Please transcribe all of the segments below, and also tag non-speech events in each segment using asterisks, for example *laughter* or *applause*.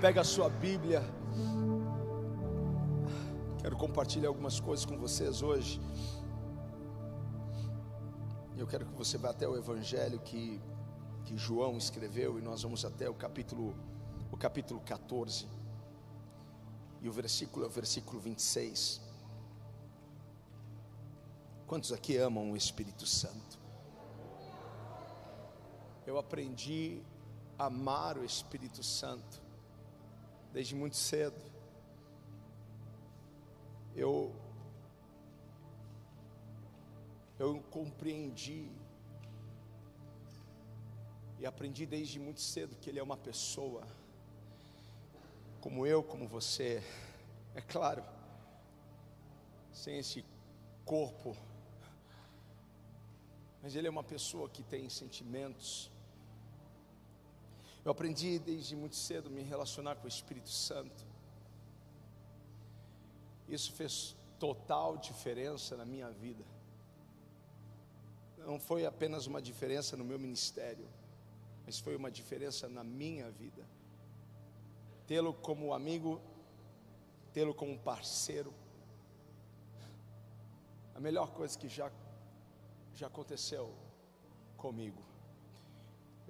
Pega a sua Bíblia. Quero compartilhar algumas coisas com vocês hoje. Eu quero que você vá até o Evangelho que, que João escreveu e nós vamos até o capítulo, o capítulo 14. E o versículo é o versículo 26. Quantos aqui amam o Espírito Santo? Eu aprendi a amar o Espírito Santo desde muito cedo. Eu eu compreendi e aprendi desde muito cedo que ele é uma pessoa como eu, como você. É claro, sem esse corpo mas ele é uma pessoa que tem sentimentos. Eu aprendi desde muito cedo me relacionar com o Espírito Santo. Isso fez total diferença na minha vida. Não foi apenas uma diferença no meu ministério, mas foi uma diferença na minha vida. Tê-lo como amigo, tê-lo como parceiro, a melhor coisa que já já aconteceu comigo.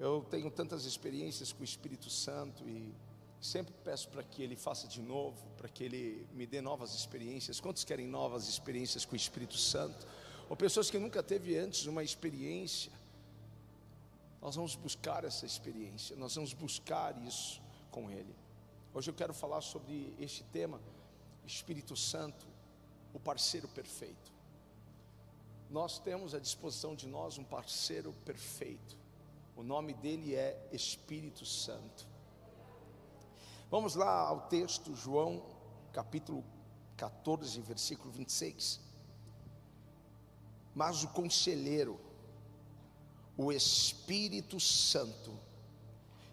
Eu tenho tantas experiências com o Espírito Santo e sempre peço para que Ele faça de novo, para que Ele me dê novas experiências. Quantos querem novas experiências com o Espírito Santo? Ou pessoas que nunca teve antes uma experiência? Nós vamos buscar essa experiência, nós vamos buscar isso com Ele. Hoje eu quero falar sobre este tema, Espírito Santo, o parceiro perfeito nós temos à disposição de nós um parceiro perfeito. O nome dele é Espírito Santo. Vamos lá ao texto, João, capítulo 14, versículo 26. Mas o conselheiro, o Espírito Santo,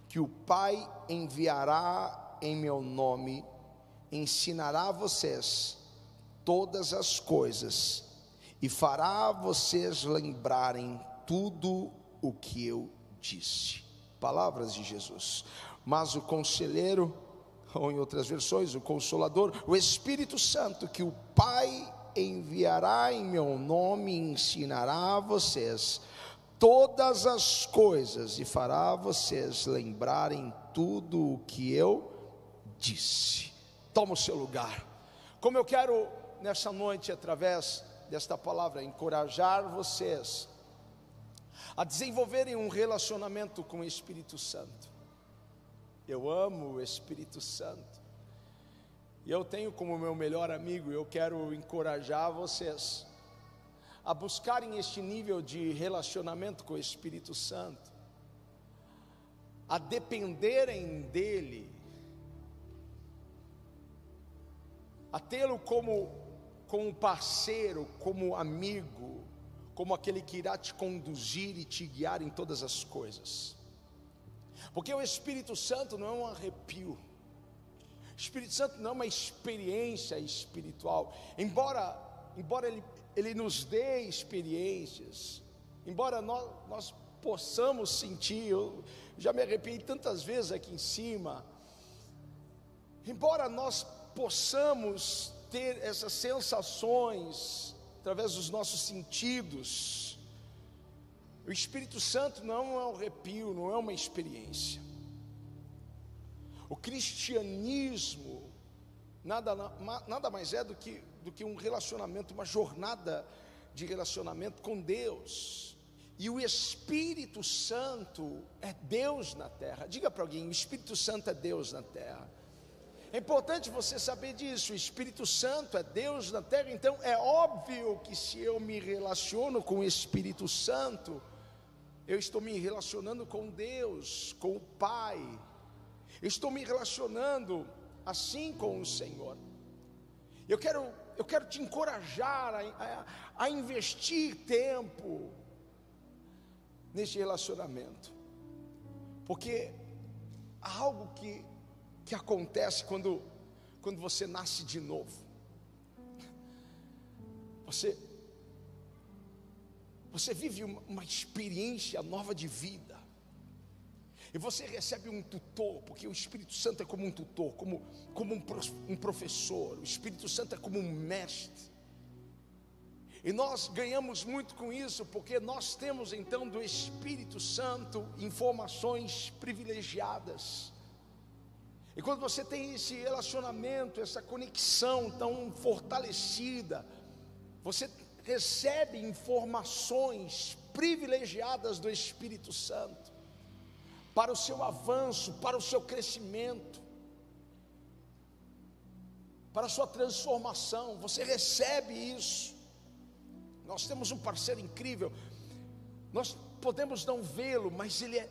que o Pai enviará em meu nome, ensinará a vocês todas as coisas e fará vocês lembrarem tudo o que eu disse. Palavras de Jesus. Mas o conselheiro, ou em outras versões, o consolador, o Espírito Santo, que o Pai enviará em meu nome, ensinará a vocês todas as coisas e fará vocês lembrarem tudo o que eu disse. Toma o seu lugar. Como eu quero nessa noite, através desta palavra, encorajar vocês a desenvolverem um relacionamento com o Espírito Santo. Eu amo o Espírito Santo. E eu tenho como meu melhor amigo, eu quero encorajar vocês a buscarem este nível de relacionamento com o Espírito Santo, a dependerem dele, a tê-lo como como parceiro, como amigo, como aquele que irá te conduzir e te guiar em todas as coisas. Porque o Espírito Santo não é um arrepio. O Espírito Santo não é uma experiência espiritual. Embora, embora ele, ele nos dê experiências, embora nós, nós possamos sentir, eu já me arrepiei tantas vezes aqui em cima, embora nós possamos ter essas sensações através dos nossos sentidos. O Espírito Santo não é um arrepio, não é uma experiência. O cristianismo nada, nada mais é do que, do que um relacionamento, uma jornada de relacionamento com Deus. E o Espírito Santo é Deus na terra. Diga para alguém: o Espírito Santo é Deus na terra. É importante você saber disso. O Espírito Santo é Deus na terra, então é óbvio que se eu me relaciono com o Espírito Santo, eu estou me relacionando com Deus, com o Pai. Eu estou me relacionando assim com o Senhor. Eu quero, eu quero te encorajar a, a, a investir tempo nesse relacionamento, porque há algo que que acontece quando, quando você nasce de novo. Você, você vive uma, uma experiência nova de vida. E você recebe um tutor, porque o Espírito Santo é como um tutor, como, como um, um professor, o Espírito Santo é como um mestre. E nós ganhamos muito com isso, porque nós temos então do Espírito Santo informações privilegiadas. E quando você tem esse relacionamento, essa conexão tão fortalecida, você recebe informações privilegiadas do Espírito Santo para o seu avanço, para o seu crescimento, para a sua transformação. Você recebe isso. Nós temos um parceiro incrível. Nós podemos não vê-lo, mas ele é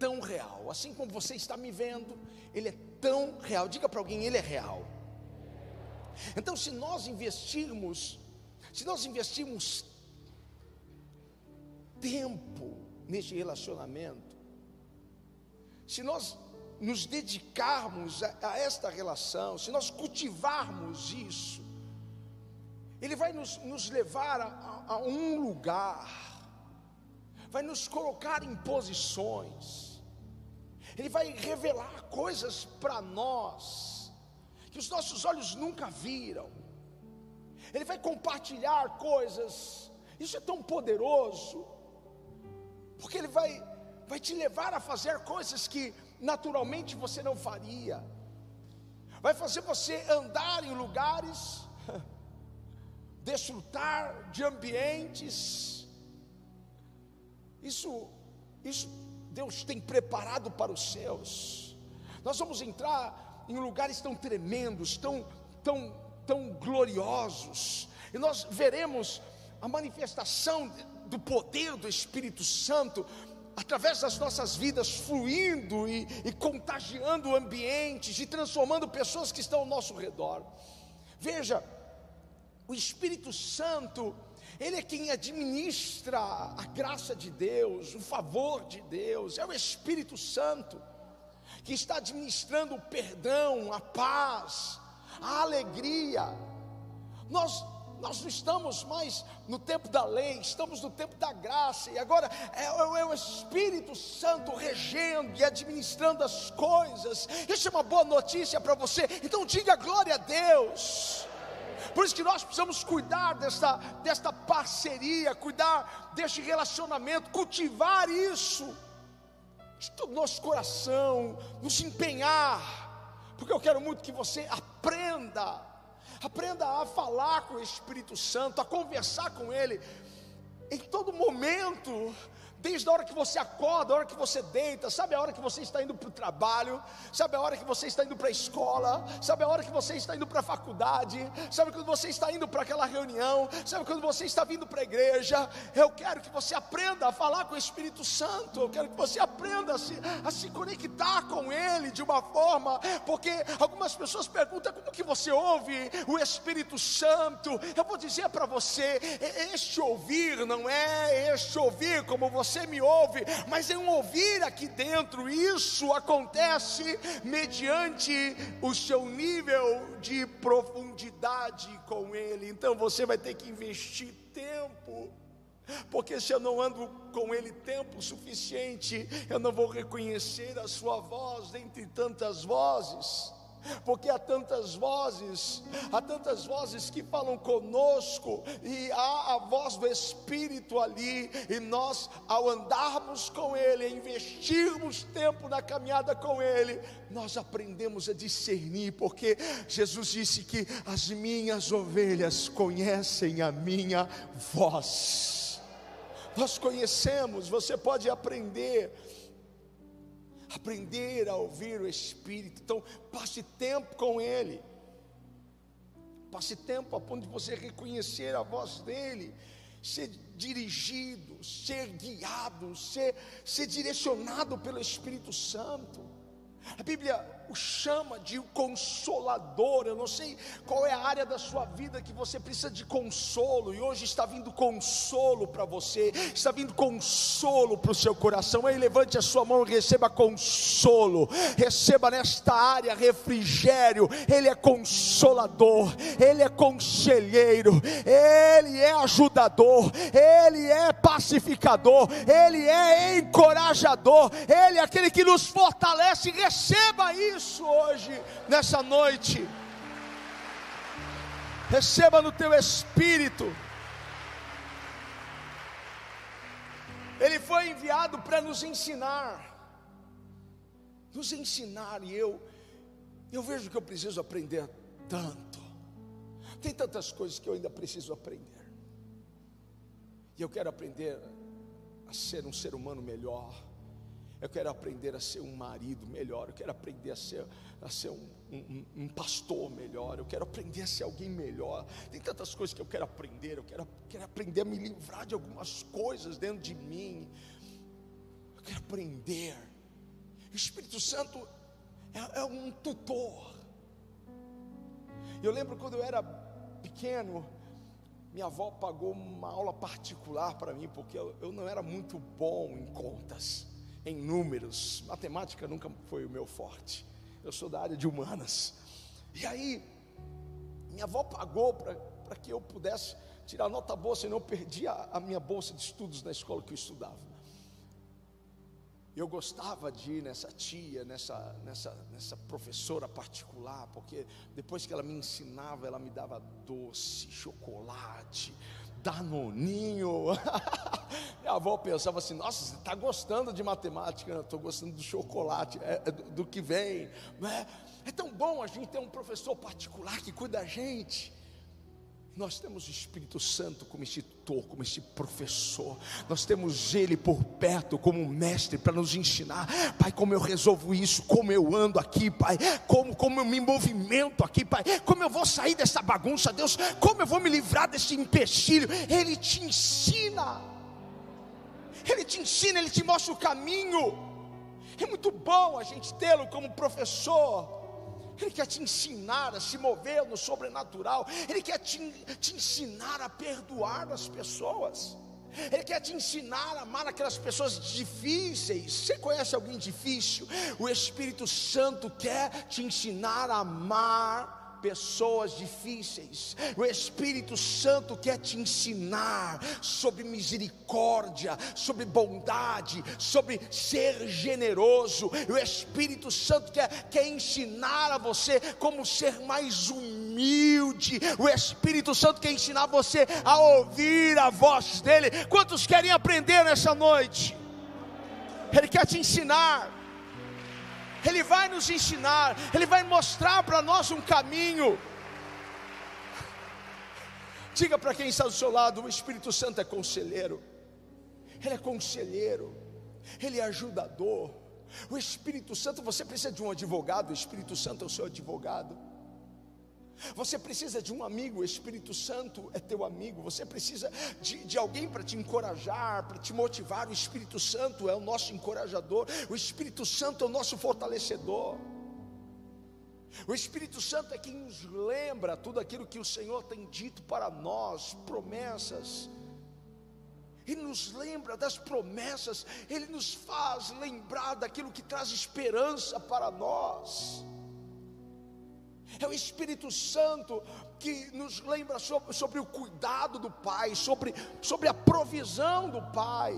tão real. Assim como você está me vendo, ele é tão real. Diga para alguém, ele é real. Então, se nós investirmos, se nós investirmos tempo neste relacionamento, se nós nos dedicarmos a, a, esta relação, se nós cultivarmos isso, Ele vai nos, nos levar a, a, a um lugar, vai nos colocar em posições, Ele vai revelar coisas para nós, que os nossos olhos nunca viram, Ele vai compartilhar coisas, isso é tão poderoso, porque Ele vai, vai te levar a fazer coisas que naturalmente você não faria, vai fazer você andar em lugares, *laughs* desfrutar de ambientes, isso, isso Deus tem preparado para os seus. Nós vamos entrar em lugares tão tremendos, tão, tão, tão gloriosos, e nós veremos a manifestação do poder do Espírito Santo através das nossas vidas, fluindo e, e, contagiando ambientes e transformando pessoas que estão ao nosso redor. Veja, o Espírito Santo, Ele é quem administra a graça de Deus, o favor de Deus, é o Espírito Santo que está administrando o perdão, a paz, a alegria. Nós nós não estamos mais no tempo da lei, estamos no tempo da graça, e agora é, é, é, o Espírito Santo regendo e administrando as coisas. Isso é uma boa notícia para você, então diga glória a Deus. Por isso que nós precisamos cuidar desta, desta parceria, cuidar deste relacionamento, cultivar isso de todo o nosso coração, nos empenhar, porque eu quero muito que você aprenda Aprenda a falar com o Espírito Santo, a conversar com Ele em todo momento desde a hora que você acorda, a hora que você deita, sabe a hora que você está indo para o trabalho, sabe a hora que você está indo para a escola, sabe a hora que você está indo para a faculdade, sabe quando você está indo para aquela reunião, sabe quando você está vindo para a igreja. Eu quero que você aprenda a falar com o Espírito Santo, eu quero que você aprenda a se, a se conectar com Ele de uma forma, porque algumas pessoas perguntam como que você ouve o Espírito Santo. Eu vou dizer para você, este ouvir não é este ouvir como você você me ouve, mas em um ouvir aqui dentro, isso acontece mediante o seu nível de profundidade com Ele. Então você vai ter que investir tempo. Porque se eu não ando com Ele tempo suficiente, eu não vou reconhecer a Sua voz dentre tantas vozes porque há tantas vozes, há tantas vozes que falam conosco, e há a voz do Espírito ali, e nós, ao andarmos com Ele, investirmos tempo na caminhada com Ele, nós aprendemos a discernir, porque Jesus disse que as minhas ovelhas conhecem a minha voz. Nós conhecemos, você pode aprender aprender a ouvir o Espírito. Então, passe tempo com Ele. Passe tempo a ponto de você reconhecer a voz dEle, ser dirigido, ser guiado, ser, ser direcionado pelo Espírito Santo. A Bíblia o chama de consolador. Eu não sei qual é a área da sua vida que você precisa de consolo, e hoje está vindo consolo para você, está vindo consolo para o seu coração. Aí levante a sua mão e receba consolo, receba nesta área refrigério. Ele é consolador, ele é conselheiro, ele é ajudador, ele é pacificador, ele é encorajador, ele é aquele que nos fortalece. Receba isso isso hoje, nessa noite. Receba no teu espírito. Ele foi enviado para nos ensinar. Nos ensinar, e eu, eu vejo que eu preciso aprender tanto. Tem tantas coisas que eu ainda preciso aprender. E eu quero aprender a ser um ser humano melhor eu quero aprender a ser um marido melhor. Eu quero aprender a ser, a ser um, um, um, pastor melhor. Eu quero aprender a ser alguém melhor. Tem tantas coisas que eu quero aprender. Eu quero, quero aprender a me livrar de algumas coisas dentro de mim. Eu quero aprender. O Espírito Santo é, é um tutor. Eu lembro quando eu era pequeno, minha avó pagou uma aula particular para mim, porque eu, eu não era muito bom em contas em números. Matemática nunca foi o meu forte. Eu sou da área de humanas. E aí, minha avó pagou para que eu pudesse tirar nota boa, senão eu perdia a, a minha bolsa de estudos na escola que eu estudava. Eu gostava de ir nessa tia, nessa, nessa, nessa professora particular, porque depois que ela me ensinava, ela me dava doce, chocolate, danoninho. *laughs* Minha avó pensava assim: nossa, você está gostando de matemática? Estou gostando do chocolate, é, é do, do, que vem. É? é tão bom a gente ter um professor particular que cuida da gente. Nós temos o Espírito Santo como esse tutor, como esse professor. Nós temos Ele por perto como mestre para nos ensinar. Pai, como eu resolvo isso, como eu ando aqui, Pai, como, como eu me movimento aqui, Pai, como eu vou sair dessa bagunça, Deus, como eu vou me livrar desse empecilho. Ele te ensina. Ele te ensina, Ele te mostra o caminho. É muito bom a gente tê-lo como professor. Ele quer te ensinar a se mover no sobrenatural. Ele quer te, te ensinar a perdoar as pessoas. Ele quer te ensinar a amar aquelas pessoas difíceis. Você conhece alguém difícil? O Espírito Santo quer te ensinar a amar pessoas difíceis. O Espírito Santo quer te ensinar sobre misericórdia, sobre bondade, sobre ser generoso. O Espírito Santo quer, quer ensinar a você como ser mais humilde. O Espírito Santo quer ensinar você a ouvir a voz dele. Quantos querem aprender nessa noite? Ele quer te ensinar. Ele vai nos ensinar, Ele vai mostrar para nós um caminho. Diga para quem está do seu lado: o Espírito Santo é conselheiro, Ele é conselheiro, Ele é ajudador. O Espírito Santo, você precisa de um advogado, o Espírito Santo é o seu advogado. Você precisa de um amigo, o Espírito Santo é teu amigo. Você precisa de, de alguém para te encorajar, para te motivar. O Espírito Santo é o nosso encorajador. O Espírito Santo é o nosso fortalecedor. O Espírito Santo é quem nos lembra tudo aquilo que o Senhor tem dito para nós, promessas. Ele nos lembra das promessas, Ele nos faz lembrar daquilo que traz esperança para nós. É o Espírito Santo que nos lembra sobre, sobre o cuidado do Pai, sobre, sobre a provisão do Pai.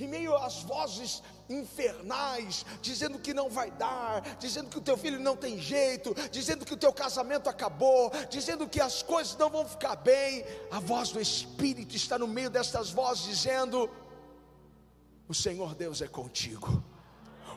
Em meio às vozes infernais, dizendo que não vai dar, dizendo que o teu filho não tem jeito, dizendo que o teu casamento acabou, dizendo que as coisas não vão ficar bem, a voz do Espírito está no meio destas vozes, dizendo: O Senhor Deus é contigo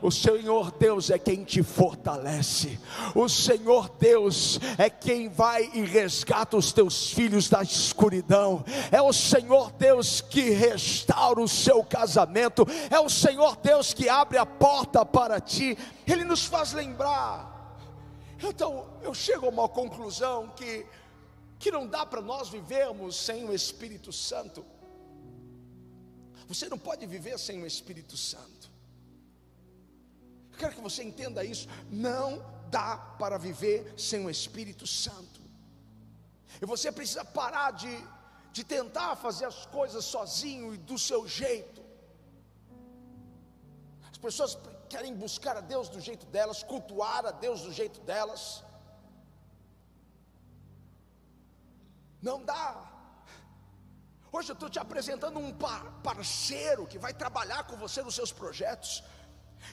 o Senhor Deus é quem te fortalece. O Senhor Deus é quem vai e resgata os teus filhos da escuridão. É o Senhor Deus que restaura o seu casamento. É o Senhor Deus que abre a porta para ti. Ele nos faz lembrar. Então, eu chego a uma conclusão que que não dá para nós vivermos sem o Espírito Santo. Você não pode viver sem o Espírito Santo. Eu quero que você entenda isso. Não dá para viver sem o Espírito Santo. E você precisa parar de, de tentar fazer as coisas sozinho e do seu jeito. As pessoas querem buscar a Deus do jeito delas, cultuar a Deus do jeito delas. Não dá. Hoje eu estou te apresentando um parceiro que vai trabalhar com você nos seus projetos.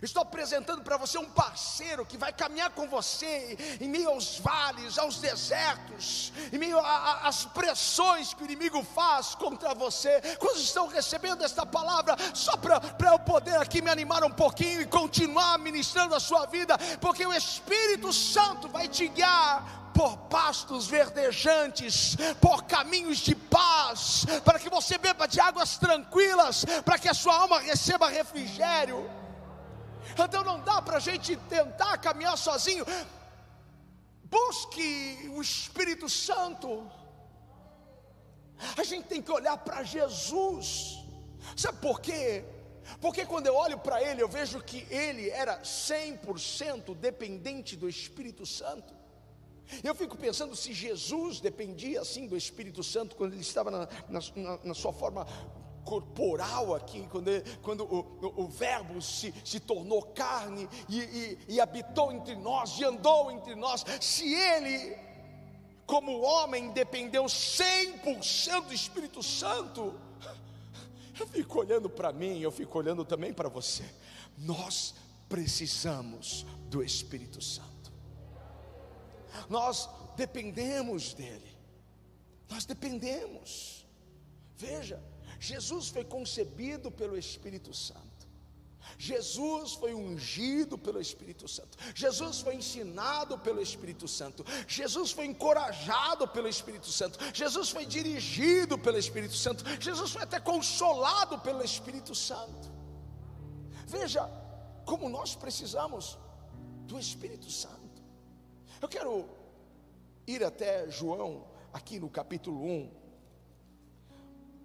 Estou apresentando para você um parceiro que vai caminhar com você em meio aos vales, aos desertos, em meio às pressões que o inimigo faz contra você. Quando estão recebendo esta palavra, só para eu poder aqui me animar um pouquinho e continuar ministrando a sua vida, porque o Espírito Santo vai te guiar por pastos verdejantes, por caminhos de paz, para que você beba de águas tranquilas, para que a sua alma receba refrigério. Então não dá para a gente tentar caminhar sozinho. Busque o Espírito Santo. A gente tem que olhar para Jesus. Sabe por quê? Porque quando eu olho para ele, eu vejo que ele era 100% dependente do Espírito Santo. Eu fico pensando se Jesus dependia assim do Espírito Santo quando ele estava na, na, na sua forma corporal aqui, quando, quando o, o, o, Verbo se, se tornou carne e, e, e habitou entre nós, e andou entre nós, se ele, como homem, dependeu 100% do Espírito Santo, eu fico olhando para mim, eu fico olhando também para você, nós precisamos do Espírito Santo, nós dependemos dele, nós dependemos, veja, Jesus foi concebido pelo Espírito Santo. Jesus foi ungido pelo Espírito Santo. Jesus foi ensinado pelo Espírito Santo. Jesus foi encorajado pelo Espírito Santo. Jesus foi dirigido pelo Espírito Santo. Jesus foi até consolado pelo Espírito Santo. Veja como nós precisamos do Espírito Santo. Eu quero ir até João, aqui no capítulo 1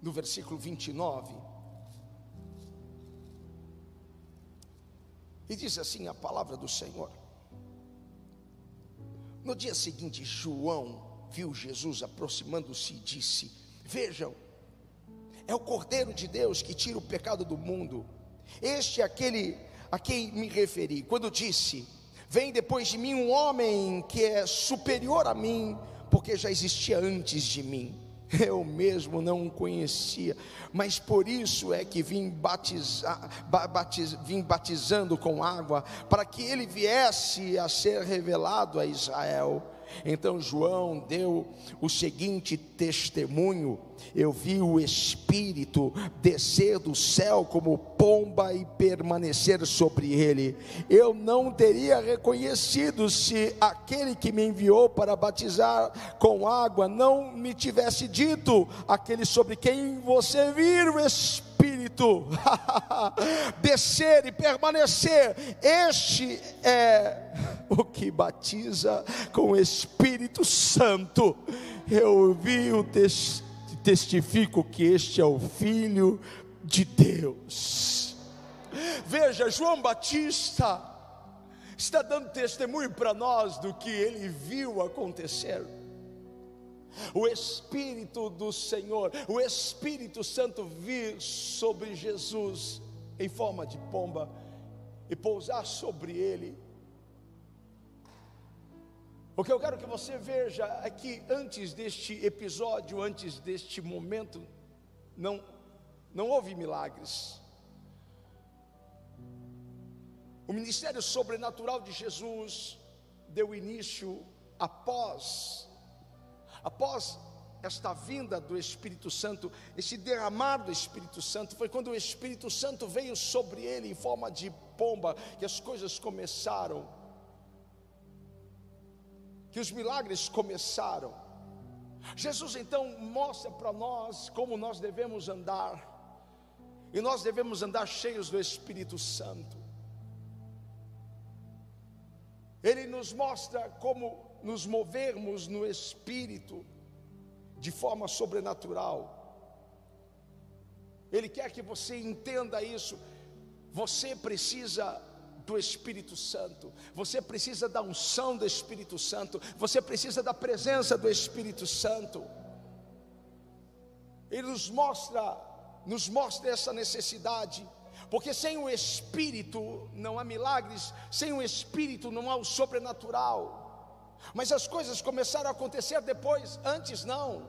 no versículo 29. E diz assim a palavra do Senhor. No dia seguinte, João viu Jesus aproximando-se e disse: Vejam, é o Cordeiro de Deus que tira o pecado do mundo. Este é aquele a quem me referi, quando disse: Vem depois de mim um homem que é superior a mim, porque já existia antes de mim *laughs* eu mesmo não o conhecia, mas por isso é que vim, batizar, batiz, vim batizando com água, para que ele viesse a ser revelado a Israel. Então João deu o seguinte testemunho: Eu vi o Espírito descer do céu como pomba e permanecer sobre ele. Eu não teria reconhecido se aquele que me enviou para batizar com água não me tivesse dito: aquele sobre quem você vir o Espírito *laughs* descer e permanecer. Este é o que batiza com o Espírito Santo. Eu vi o testifico que este é o Filho de Deus. Veja, João Batista está dando testemunho para nós do que ele viu acontecer o Espírito do Senhor, o Espírito Santo vir sobre Jesus em forma de pomba e pousar sobre ele. O que eu quero que você veja é que antes deste episódio, antes deste momento, não, não houve milagres. O ministério sobrenatural de Jesus deu início após Após esta vinda do Espírito Santo, esse derramar do Espírito Santo, foi quando o Espírito Santo veio sobre ele em forma de pomba, que as coisas começaram, que os milagres começaram. Jesus então mostra para nós como nós devemos andar, e nós devemos andar cheios do Espírito Santo. Ele nos mostra como nos movermos no espírito de forma sobrenatural. Ele quer que você entenda isso. Você precisa do Espírito Santo, você precisa da unção do Espírito Santo, você precisa da presença do Espírito Santo. Ele nos mostra, nos mostra essa necessidade, porque sem o Espírito não há milagres, sem o Espírito não há o sobrenatural. Mas as coisas começaram a acontecer depois, antes não.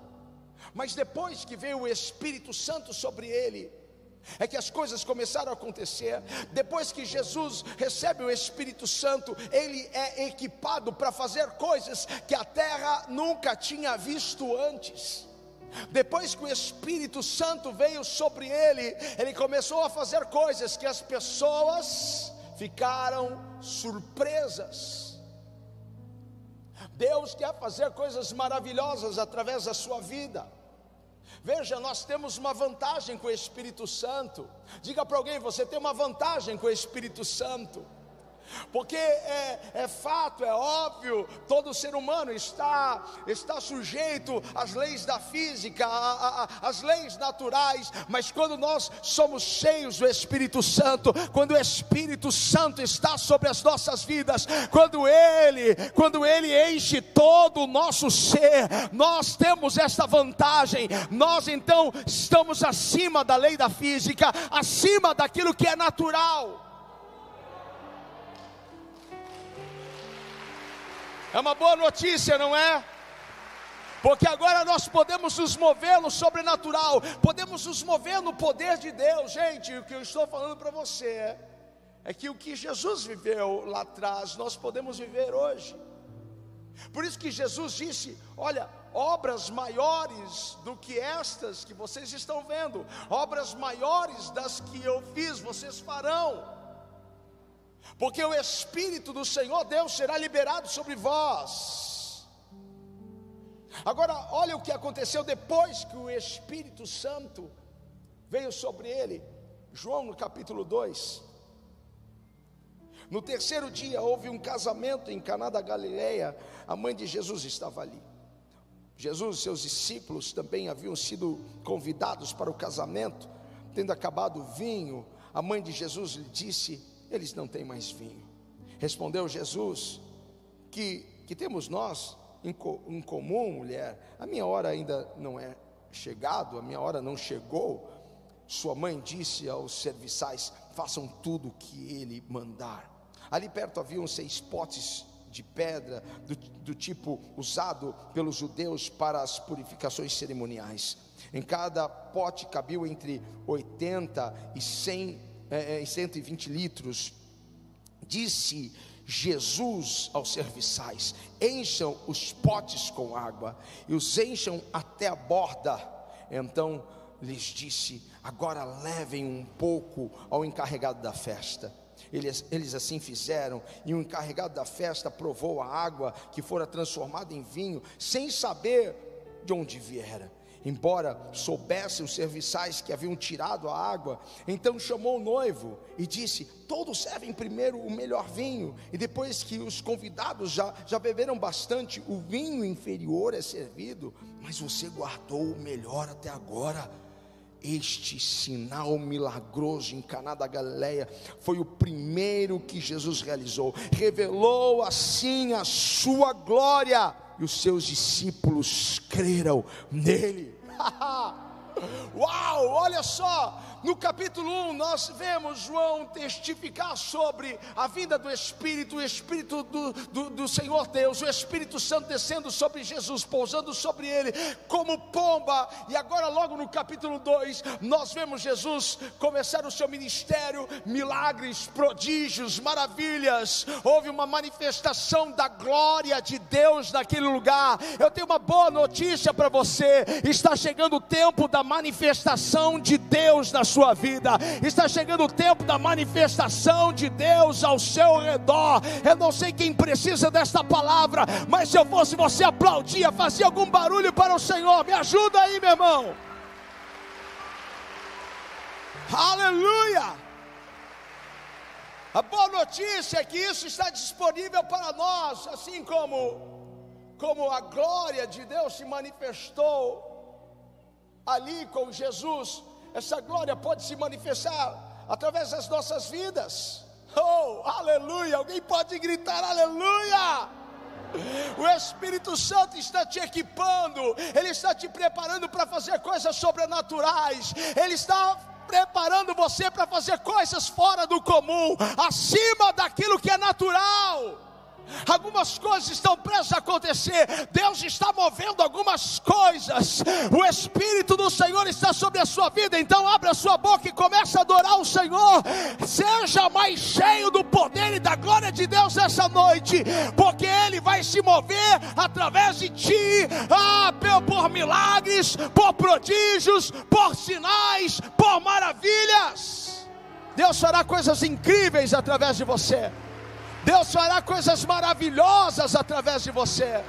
Mas depois que veio o Espírito Santo sobre ele, é que as coisas começaram a acontecer. Depois que Jesus recebe o Espírito Santo, ele é equipado para fazer coisas que a terra nunca tinha visto antes. Depois que o Espírito Santo veio sobre ele, ele começou a fazer coisas que as pessoas ficaram surpresas. Deus quer fazer coisas maravilhosas através da sua vida. Veja, nós temos uma vantagem com o Espírito Santo. Diga para alguém: você tem uma vantagem com o Espírito Santo porque é, é, fato, é óbvio, todo ser humano está, está sujeito às leis da física, às leis naturais, mas quando nós somos cheios do Espírito Santo, quando o Espírito Santo está sobre as nossas vidas, quando Ele, quando Ele enche todo o nosso ser, nós temos essa vantagem, nós então estamos acima da lei da física, acima daquilo que é natural. É uma boa notícia, não é? Porque agora nós podemos nos mover no sobrenatural, podemos nos mover no poder de Deus. Gente, o que eu estou falando para você é que o que Jesus viveu lá atrás, nós podemos viver hoje. Por isso que Jesus disse: Olha, obras maiores do que estas que vocês estão vendo, obras maiores das que eu fiz, vocês farão porque o Espírito do Senhor Deus será liberado sobre vós. Agora, olha o que aconteceu depois que o Espírito Santo veio sobre ele. João no capítulo 2. No terceiro dia houve um casamento em Caná da Galileia. A mãe de Jesus estava ali. Jesus e seus discípulos também haviam sido convidados para o casamento. Tendo acabado o vinho, a mãe de Jesus lhe disse: eles não têm mais vinho. Respondeu Jesus: Que, que temos nós em, co, em comum, mulher? A minha hora ainda não é chegado, a minha hora não chegou. Sua mãe disse aos serviçais: Façam tudo o que ele mandar. Ali perto haviam seis potes de pedra, do, do, tipo usado pelos judeus para as purificações cerimoniais. Em cada pote cabiam entre 80 e 100 é, 120 é, litros. Disse Jesus aos serviçais: encham os potes com água e os encham até a borda. Então lhes disse: agora levem um pouco ao encarregado da festa. Eles, eles, assim fizeram, e o encarregado da festa provou a água que fora transformada em vinho, sem saber de onde viera embora soubessem os serviçais que haviam tirado a água, então chamou o noivo e disse: Todos servem primeiro o melhor vinho, e depois que os convidados já, já beberam bastante, o vinho inferior é servido, mas você guardou o melhor até agora. Este sinal milagroso em Caná da Galileia foi o primeiro que Jesus realizou. Revelou assim a sua glória e os seus discípulos creram nele. *laughs* Uau, olha só, no capítulo 1 nós vemos João testificar sobre a vinda do Espírito, o Espírito do, do, do, Senhor Deus, o Espírito Santo descendo sobre Jesus, pousando sobre ele como pomba, e agora, logo no capítulo 2, nós vemos Jesus começar o seu ministério, milagres, prodígios, maravilhas, houve uma manifestação da glória de Deus naquele lugar. Eu tenho uma boa notícia para você: está chegando o tempo da manifestação de Deus na sua vida. Está chegando o tempo da manifestação de Deus ao seu redor. Eu não sei quem precisa desta palavra, mas se eu fosse você aplaudia, fazia algum barulho para o Senhor. Me ajuda aí, meu irmão. Aleluia! A boa notícia é que isso está disponível para nós, assim como como a glória de Deus se manifestou ali com Jesus essa glória pode se manifestar através das nossas vidas. Oh, aleluia! Alguém pode gritar aleluia! O Espírito Santo está te equipando, Ele está te preparando para fazer coisas sobrenaturais, Ele está preparando você para fazer coisas fora do comum, acima daquilo que é natural. Algumas coisas estão prestes a acontecer. Deus está movendo algumas coisas. O Espírito do Senhor está sobre a sua vida. Então abre a sua boca e comece a adorar o Senhor. Seja mais cheio do poder e da glória de Deus essa noite, porque Ele vai se mover através de ti, ah, por milagres, por prodígios, por sinais, por maravilhas. Deus fará coisas incríveis através de você. Deus fará coisas maravilhosas através de você.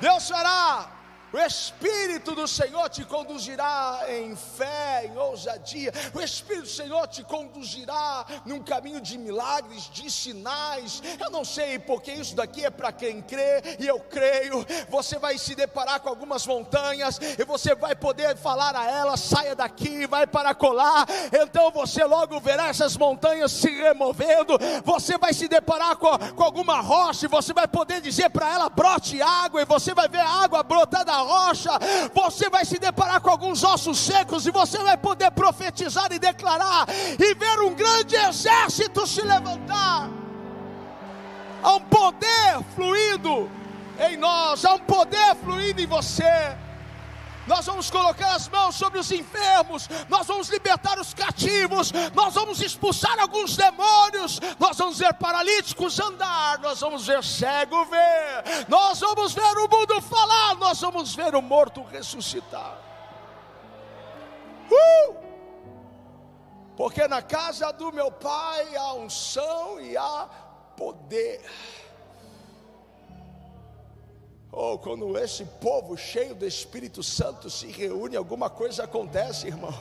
Deus fará o Espírito do Senhor te conduzirá em fé, em ousadia. O Espírito do Senhor te conduzirá num caminho de milagres, de sinais. Eu não sei porque isso daqui é para quem crê, e eu creio. Você vai se deparar com algumas montanhas e você vai poder falar a elas: saia daqui, vai para colar. Então você logo verá essas montanhas se removendo. Você vai se deparar com, com alguma rocha e você vai poder dizer para ela: brote água, e você vai ver a água brotar da rocha, você vai se deparar com alguns ossos secos e você vai poder profetizar e declarar e ver um grande exército se levantar. Há um poder fluindo em nós, há um poder fluindo em você nós vamos colocar as mãos sobre os enfermos, nós vamos libertar os cativos, nós vamos expulsar alguns demônios, nós vamos ver paralíticos andar, nós vamos ver cego ver, nós vamos ver o mundo falar, nós vamos ver o morto ressuscitar. Uh! Porque na casa do meu pai há unção e há poder. Oh, quando esse povo cheio do Espírito Santo se reúne, alguma coisa acontece, irmão.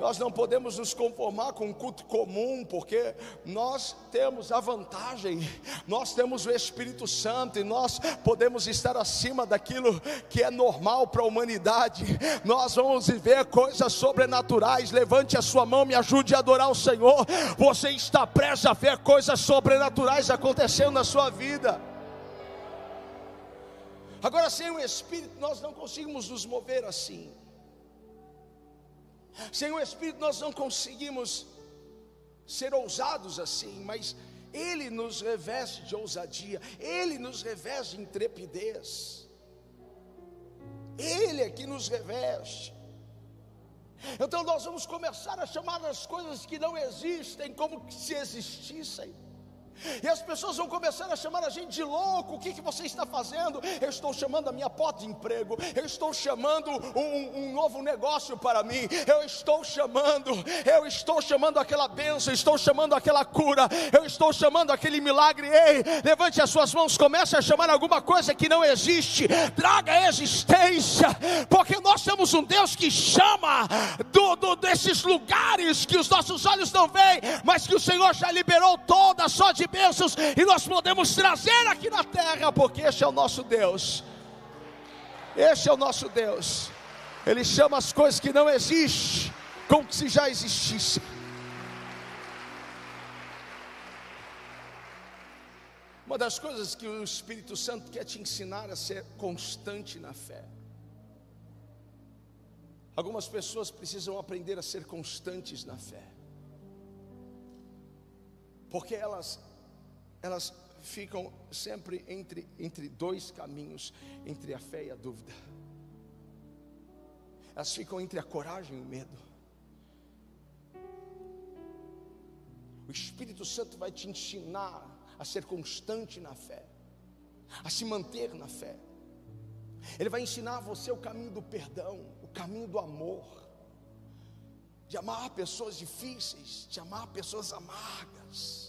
Nós não podemos nos conformar com um culto comum, porque nós temos a vantagem, nós temos o Espírito Santo e nós podemos estar acima daquilo que é normal para a humanidade. Nós vamos viver coisas sobrenaturais. Levante a sua mão, me ajude a adorar o Senhor. Você está prestes a ver coisas sobrenaturais acontecendo na sua vida. Agora, sem o Espírito, nós não conseguimos nos mover assim. Sem o Espírito, nós não conseguimos ser ousados assim, mas Ele nos reveste de ousadia, Ele nos reveste de intrepidez, Ele é que nos reveste. Então nós vamos começar a chamar as coisas que não existem como se existissem. E as pessoas vão começar a chamar a gente de louco. O que, que você está fazendo? Eu estou chamando a minha porta de emprego. Eu estou chamando um, um novo negócio para mim. Eu estou chamando, eu estou chamando aquela bênção, estou chamando aquela cura, eu estou chamando aquele milagre. Ei, levante as suas mãos, comece a chamar alguma coisa que não existe, traga existência, porque nós temos um Deus que chama do, do, desses lugares que os nossos olhos não veem, mas que o Senhor já liberou toda só de bênçãos e nós podemos trazer aqui na terra, porque este é o nosso Deus. Este é o nosso Deus. Ele chama as coisas que não existem como se já existissem. Uma das coisas que o Espírito Santo quer te ensinar a ser constante na fé. Algumas pessoas precisam aprender a ser constantes na fé, porque elas elas ficam sempre entre, entre dois caminhos, entre a fé e a dúvida. Elas ficam entre a coragem e o medo. O Espírito Santo vai te ensinar a ser constante na fé, a se manter na fé. Ele vai ensinar você o caminho do perdão, o caminho do amor, de amar pessoas difíceis, de amar pessoas amargas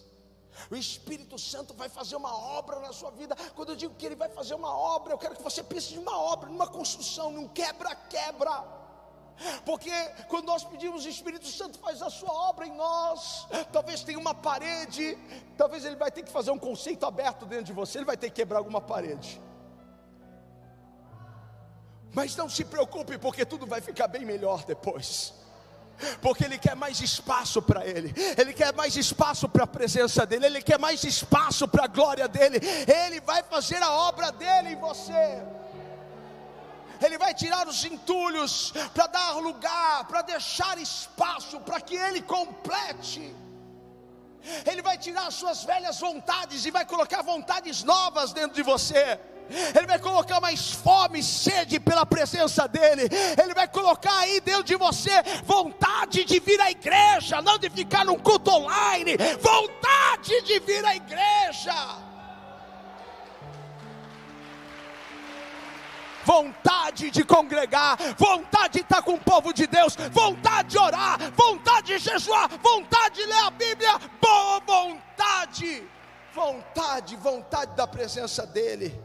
o Espírito Santo vai fazer uma obra na sua vida. Quando eu digo que Ele vai fazer uma obra, eu quero que você pense em uma obra, numa construção, num quebra-quebra. Porque quando nós pedimos o Espírito Santo faz a sua obra em nós, talvez tenha uma parede, talvez ele vai ter que fazer um conceito aberto dentro de você, ele vai ter que quebrar alguma parede. Mas não se preocupe, porque tudo vai ficar bem melhor depois. Porque Ele quer mais espaço para Ele, Ele quer mais espaço para a presença dEle, Ele quer mais espaço para a glória dEle, Ele vai fazer a obra dEle em você. Ele vai tirar os entulhos para dar lugar, para deixar espaço para que Ele complete. Ele vai tirar as suas velhas vontades e vai colocar vontades novas dentro de você. Ele vai colocar mais fome, sede pela presença dEle. Ele vai colocar aí dentro de você vontade de vir à igreja, não de ficar num culto online. Vontade de vir à igreja. vontade de congregar, vontade de estar com o povo de Deus, vontade de orar, vontade de jejuar, vontade de ler a Bíblia, boa vontade, vontade, vontade da presença dEle.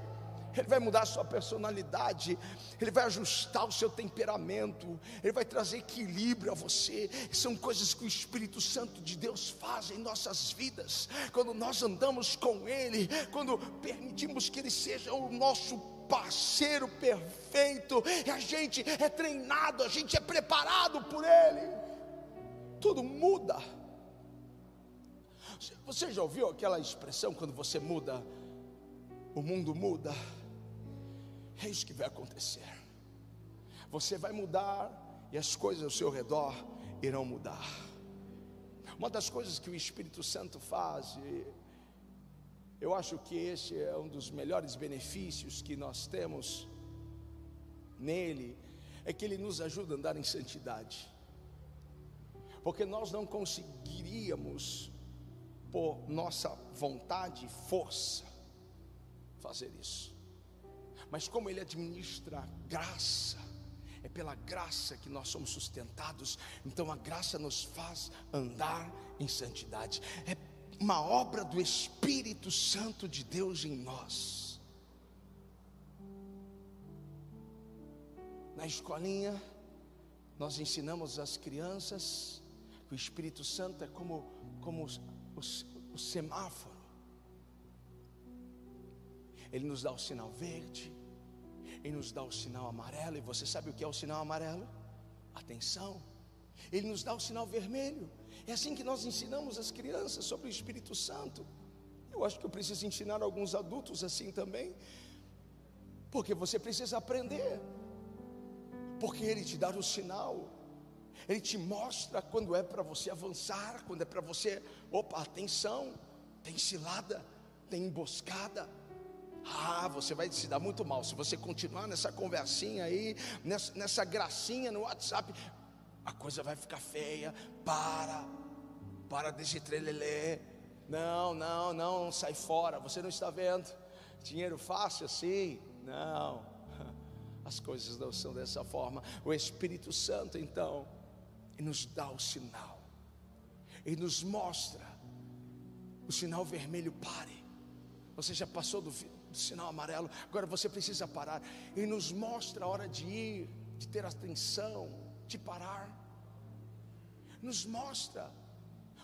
Ele vai mudar a sua personalidade, Ele vai ajustar o seu temperamento, Ele vai trazer equilíbrio a você. São coisas que o Espírito Santo de Deus faz em nossas vidas, quando nós andamos com Ele, quando permitimos que Ele seja o nosso parceiro perfeito, e a gente é treinado, a gente é preparado por Ele, tudo muda. Você já ouviu aquela expressão quando você muda, o mundo muda? É isso que vai acontecer. Você vai mudar e as coisas ao seu redor irão mudar. Uma das coisas que o Espírito Santo faz, eu acho que esse é um dos melhores benefícios que nós temos nele, é que ele nos ajuda a andar em santidade. Porque nós não conseguiríamos, por nossa vontade e força, fazer isso. Mas como ele administra graça, é pela graça que nós somos sustentados. Então a graça nos faz andar em santidade. É uma obra do Espírito Santo de Deus em nós. Na escolinha, nós ensinamos as crianças que o Espírito Santo é como, como o semáforo. Ele nos dá o sinal verde, ele nos dá o sinal amarelo, e você sabe o que é o sinal amarelo? Atenção. Ele nos dá o sinal vermelho. É assim que nós ensinamos as crianças sobre o Espírito Santo. Eu acho que eu preciso ensinar alguns adultos assim também, porque você precisa aprender, porque Ele te dá o sinal, Ele te mostra quando é para você avançar, quando é para você, opa, atenção, tem cilada, tem emboscada. Ah, você vai se dar muito mal se você continuar nessa conversinha aí, nessa, nessa gracinha no WhatsApp a coisa vai ficar feia. Para, para desse trelelê. Não, não, não, sai fora. Você não está vendo? Dinheiro fácil assim? Não. *laughs* As coisas não são dessa forma. O Espírito Santo, então, nos dá o sinal. E nos mostra o sinal vermelho pare. Você já passou do, do sinal amarelo, agora você precisa parar. E nos mostra a hora de ir, de ter atenção, de parar. Nos mostra,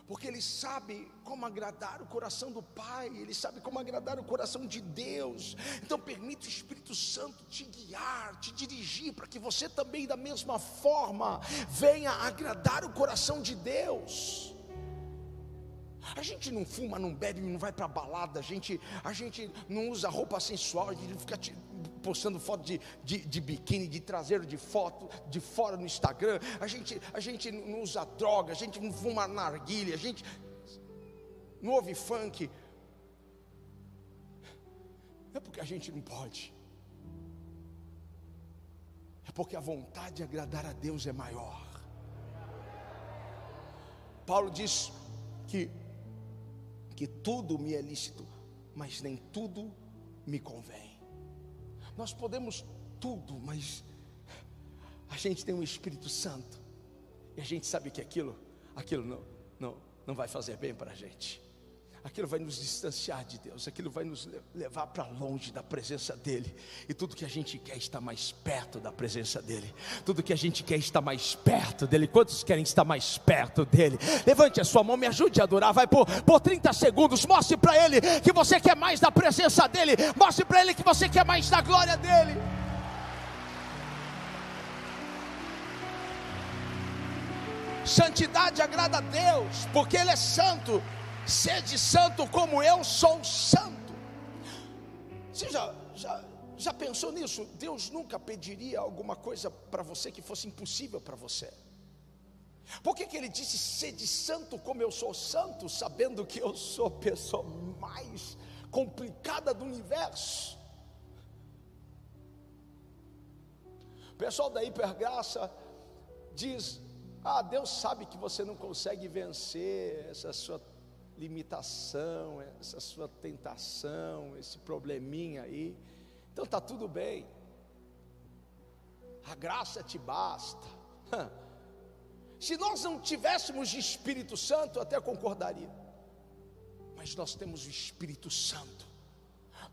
porque Ele sabe como agradar o coração do Pai, Ele sabe como agradar o coração de Deus. Então, permite o Espírito Santo te guiar, te dirigir, para que você também, da mesma forma, venha agradar o coração de Deus. A gente não fuma, não bebe, não vai para balada, a gente, a gente não usa roupa sensual, a gente fica postando foto de, de, de, biquíni, de traseiro de foto, de fora no Instagram, a gente, a gente não usa droga, a gente não fuma narguilha, a gente não ouve funk. É porque a gente não pode. É porque a vontade de agradar a Deus é maior. Paulo diz que que tudo me é lícito, mas nem tudo me convém. Nós podemos tudo, mas a gente tem um Espírito Santo e a gente sabe que aquilo, aquilo não, não, não vai fazer bem para a gente aquilo vai nos distanciar de Deus, aquilo vai nos levar para longe da presença dEle. E tudo que a gente quer está mais perto da presença dEle. Tudo que a gente quer está mais perto dEle. Quantos querem estar mais perto dEle? Levante a sua mão, me ajude a adorar. Vai por, por 30 segundos. Mostre para Ele que você quer mais da presença dEle. Mostre para Ele que você quer mais da glória dEle. Santidade agrada a Deus, porque Ele é santo. Sede santo como eu sou santo. Você já, já, já pensou nisso? Deus nunca pediria alguma coisa para você que fosse impossível para você. Por que, que ele disse sede santo como eu sou santo, sabendo que eu sou a pessoa mais complicada do universo? O pessoal da hipergraça diz: Ah, Deus sabe que você não consegue vencer essa sua limitação, essa sua tentação, esse probleminha aí. Então está tudo bem. A graça te basta. Se nós não tivéssemos Espírito Santo, eu até concordaria. Mas nós temos o Espírito Santo.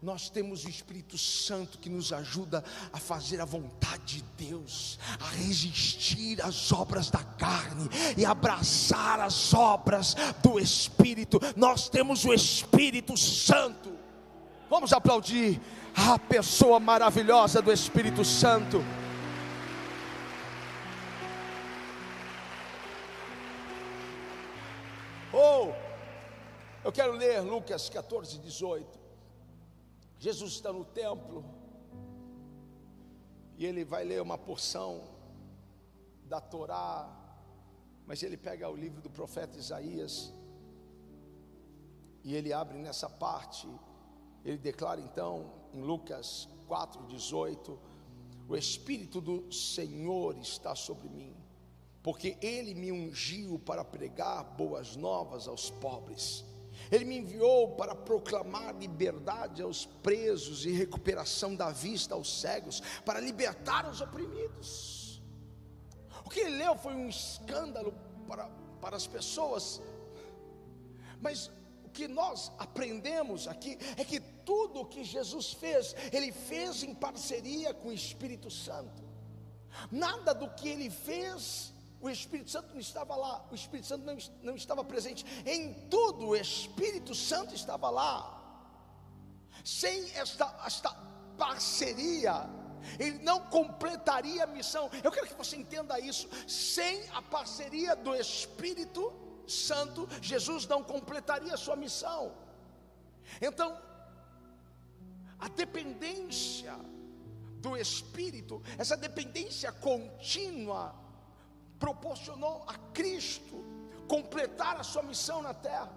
Nós temos o Espírito Santo que nos ajuda a fazer a vontade de Deus, a resistir às obras da carne e abraçar as obras do Espírito. Nós temos o Espírito Santo. Vamos aplaudir a pessoa maravilhosa do Espírito Santo. Ou, oh, eu quero ler Lucas 14, 18. Jesus está no templo e ele vai ler uma porção da Torá, mas ele pega o livro do profeta Isaías e ele abre nessa parte, ele declara então em Lucas 4:18, o espírito do Senhor está sobre mim porque ele me ungiu para pregar boas novas aos pobres. Ele me enviou para proclamar liberdade aos presos e recuperação da vista aos cegos, para libertar os oprimidos. O que ele leu foi um escândalo para, para as pessoas, mas o que nós aprendemos aqui é que tudo o que Jesus fez, ele fez em parceria com o Espírito Santo. Nada do que ele fez o Espírito Santo não estava lá, o Espírito Santo não, não estava presente, em tudo o Espírito Santo estava lá. Sem esta, esta parceria, ele não completaria a missão. Eu quero que você entenda isso. Sem a parceria do Espírito Santo, Jesus não completaria a sua missão. Então, a dependência do Espírito, essa dependência contínua, proporcionou a Cristo completar a sua missão na terra.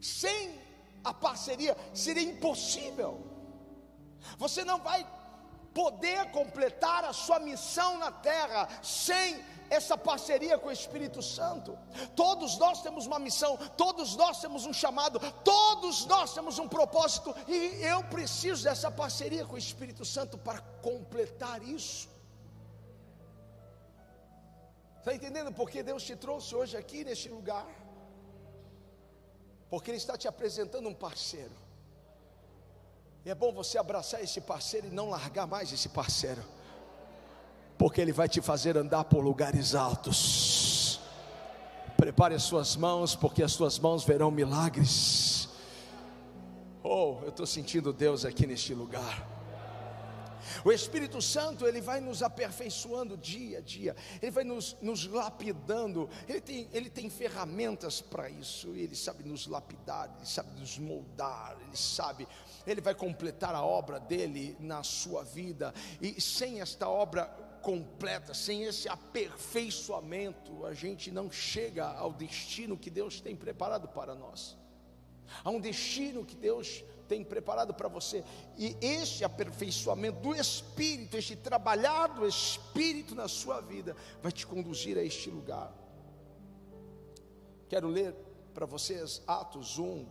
Sem a parceria seria impossível. Você não vai poder completar a sua missão na terra sem essa parceria com o Espírito Santo. Todos nós temos uma missão, todos nós temos um chamado, todos nós temos um propósito, e eu preciso dessa parceria com o Espírito Santo para completar isso. Está entendendo por que Deus te trouxe hoje aqui neste lugar? Porque Ele está te apresentando um parceiro. E é bom você abraçar esse parceiro e não largar mais esse parceiro. Porque Ele vai te fazer andar por lugares altos. Prepare as suas mãos, porque as suas mãos verão milagres. Oh, eu estou sentindo Deus aqui neste lugar. O Espírito Santo, ele vai nos aperfeiçoando dia a dia, ele vai nos, nos lapidando, ele tem, ele tem ferramentas para isso, ele sabe nos lapidar, ele sabe nos moldar, ele sabe, ele vai completar a obra dele na sua vida, e sem esta obra completa, sem esse aperfeiçoamento, a gente não chega ao destino que Deus tem preparado para nós. Há um destino que Deus tem preparado para você. E este aperfeiçoamento do Espírito, este trabalhar do Espírito na sua vida, vai te conduzir a este lugar. Quero ler para vocês Atos 1,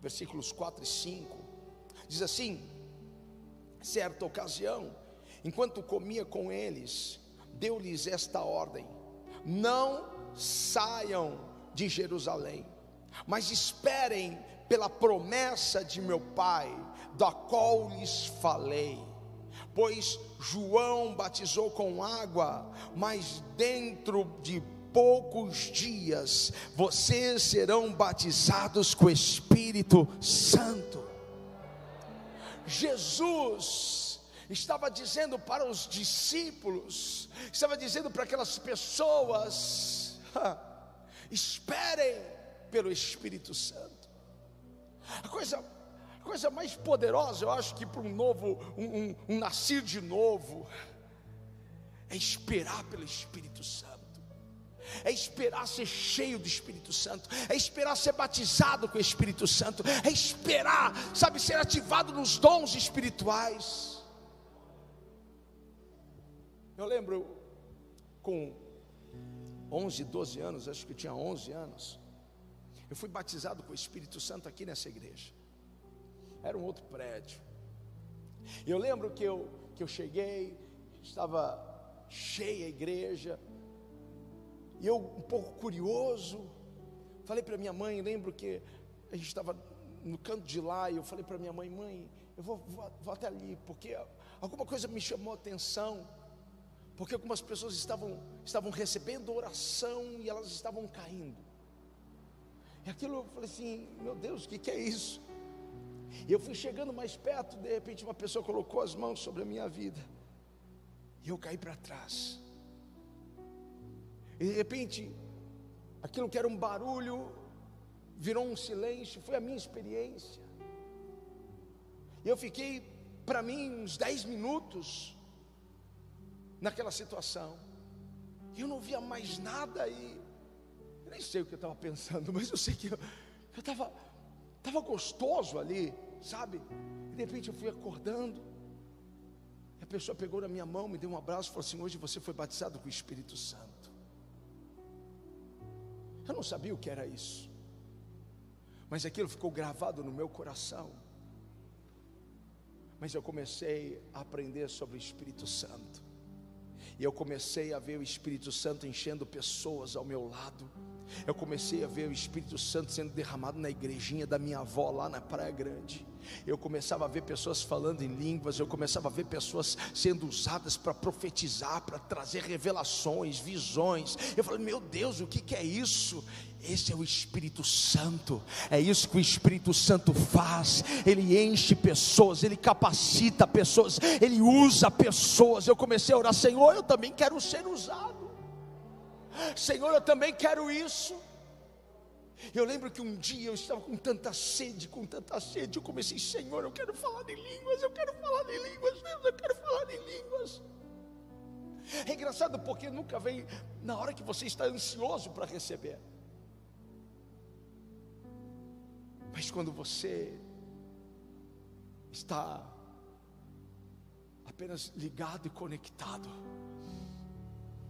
versículos 4 e 5. Diz assim: certa ocasião, enquanto comia com eles, deu-lhes esta ordem: não saiam de Jerusalém, mas esperem pela promessa de meu Pai, da qual lhes falei. Pois João batizou com água, mas dentro de poucos dias vocês serão batizados com o Espírito Santo. Jesus estava dizendo para os discípulos estava dizendo para aquelas pessoas: esperem pelo Espírito Santo. A coisa, a coisa mais poderosa, eu acho que para um novo, um, um, um nascer de novo, é esperar pelo Espírito Santo. É esperar ser cheio do Espírito Santo, é esperar ser batizado com o Espírito Santo, é esperar, sabe, ser ativado nos dons espirituais. Eu lembro com 11, 12 anos, acho que eu tinha 11 anos, eu fui batizado com o Espírito Santo aqui nessa igreja. Era um outro prédio. Eu lembro que eu, que eu cheguei, estava cheia a igreja, e eu, um pouco curioso, falei para minha mãe, lembro que a gente estava no canto de lá, e eu falei para minha mãe, mãe, eu vou, vou, vou até ali, porque alguma coisa me chamou a atenção, porque algumas pessoas estavam, estavam recebendo oração e elas estavam caindo. E aquilo eu falei assim, meu Deus, o que, que é isso? E eu fui chegando mais perto, de repente uma pessoa colocou as mãos sobre a minha vida. E eu caí para trás. E de repente, aquilo que era um barulho virou um silêncio, foi a minha experiência. E eu fiquei, para mim, uns 10 minutos naquela situação. E eu não via mais nada e nem sei o que eu estava pensando, mas eu sei que eu estava tava gostoso ali, sabe? E de repente eu fui acordando. E a pessoa pegou na minha mão, me deu um abraço e falou assim: Hoje você foi batizado com o Espírito Santo. Eu não sabia o que era isso, mas aquilo ficou gravado no meu coração. Mas eu comecei a aprender sobre o Espírito Santo, e eu comecei a ver o Espírito Santo enchendo pessoas ao meu lado. Eu comecei a ver o Espírito Santo sendo derramado na igrejinha da minha avó lá na Praia Grande. Eu começava a ver pessoas falando em línguas, eu começava a ver pessoas sendo usadas para profetizar, para trazer revelações, visões. Eu falei, meu Deus, o que, que é isso? Esse é o Espírito Santo, é isso que o Espírito Santo faz. Ele enche pessoas, ele capacita pessoas, ele usa pessoas. Eu comecei a orar, Senhor, eu também quero ser usado. Senhor, eu também quero isso. Eu lembro que um dia eu estava com tanta sede, com tanta sede, eu comecei, Senhor, eu quero falar em línguas, eu quero falar em línguas, Deus, eu quero falar em línguas. É engraçado porque nunca vem na hora que você está ansioso para receber. Mas quando você está apenas ligado e conectado,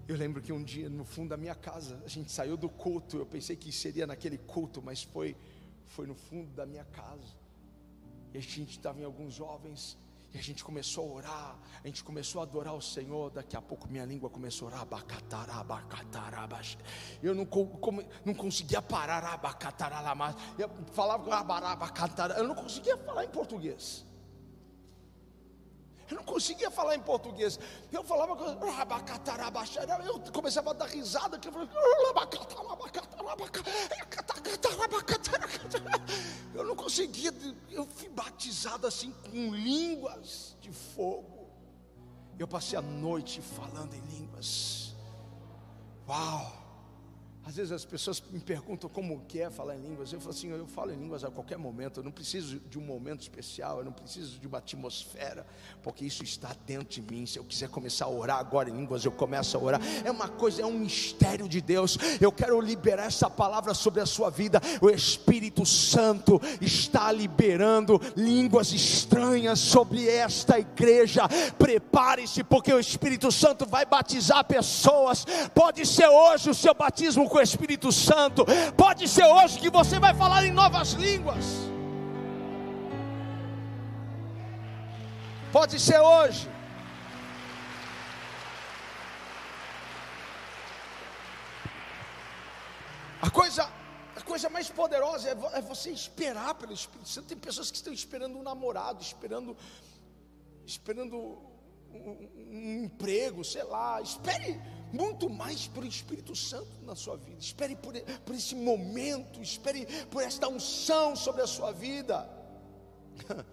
eu lembro que um dia no fundo da minha casa, a gente saiu do culto, eu pensei que seria naquele culto, mas foi foi no fundo da minha casa. E a gente estava em alguns jovens e a gente começou a orar, a gente começou a adorar o Senhor. Daqui a pouco minha língua começou a orar. Eu não, como, não conseguia parar. Eu falava eu não conseguia falar em português. Eu não conseguia falar em português. Eu falava, eu começava a dar risada. Eu não conseguia. Eu fui batizado assim com línguas de fogo. Eu passei a noite falando em línguas. Uau! Às vezes as pessoas me perguntam como que é falar em línguas. Eu falo assim, eu falo em línguas a qualquer momento. Eu não preciso de um momento especial. Eu não preciso de uma atmosfera, porque isso está dentro de mim. Se eu quiser começar a orar agora em línguas, eu começo a orar. É uma coisa, é um mistério de Deus. Eu quero liberar essa palavra sobre a sua vida. O Espírito Santo está liberando línguas estranhas sobre esta igreja. Prepare-se, porque o Espírito Santo vai batizar pessoas. Pode ser hoje o seu batismo com o Espírito Santo. Pode ser hoje que você vai falar em novas línguas. Pode ser hoje. A coisa, a coisa mais poderosa é, é você esperar pelo Espírito Santo. Tem pessoas que estão esperando um namorado, esperando, esperando um, um emprego, sei lá. Espere muito mais pelo Espírito Santo na sua vida. Espere por, por esse momento, espere por esta unção sobre a sua vida. *laughs*